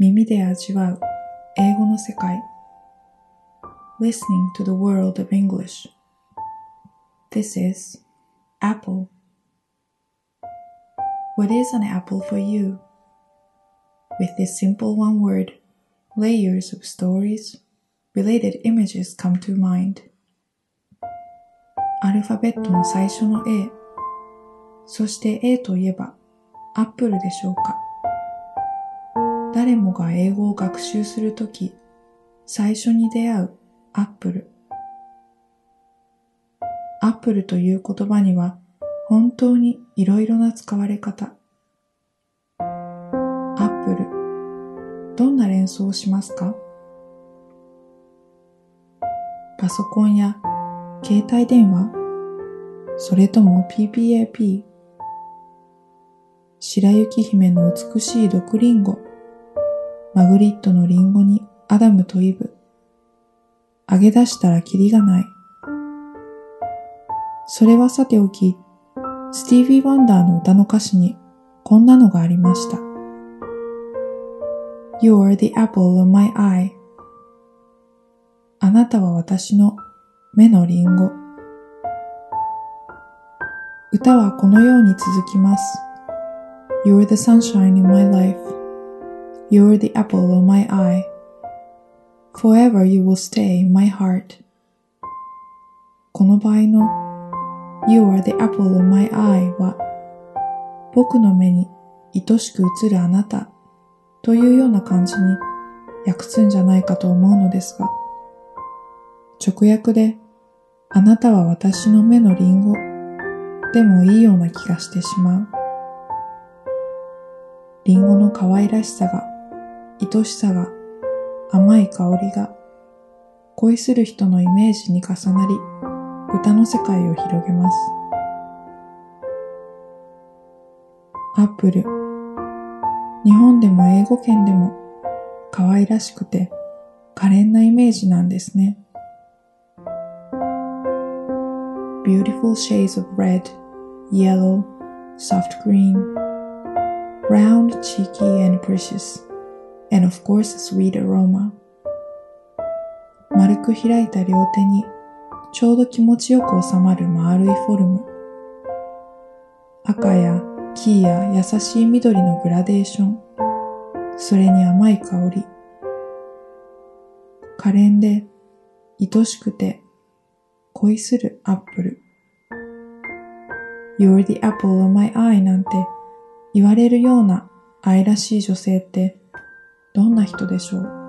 耳で味わう英語の世界 Listening to the world of English This is Apple What is an apple for you? With this simple one word, layers of stories, related images come to mind. アルファベットの最初の A、そして A といえばアップルでしょうか 誰もが英語を学習するとき、最初に出会う apple。apple という言葉には本当にいろいろな使われ方。 apple、どんな連想をしますか？パソコンや携帯電話。それとも PPAP 白雪姫の美しい毒リンゴマグリットのリンゴにアダムとイブ。揚げ出したらキリがない。それはさておきスティービー・ワンダーの歌の歌詞にこんなのがありました。You're the apple of my eye. あなたは私の目のリンゴ。歌はこのように続きます。You're the sunshine in my life. You are the apple of my eye Forever you will stay in my heart この場合の You are the apple of my eye は僕の目に愛しく映るあなたというような感じに訳すんじゃないかと思うのですが直訳であなたは私の目のリンゴでもいいような気がしてしまう。リンゴの可愛らしさが、愛しさが、甘い香りが、恋する人のイメージに重なり、歌の世界を広げます。アップル。日本でも英語圏でも可愛らしくて可憐なイメージなんですね。Beautiful shades of red, yellow, soft green, round, cheeky and precious, and of course sweet aroma. 丸く開いた両手にちょうど気持ちよく収まる丸いフォルム。赤や黄や優しい緑のグラデーション。それに甘い香り。可憐で愛しくて恋するアップル。You're the apple of my eye なんて言われるような愛らしい女性ってどんな人でしょう？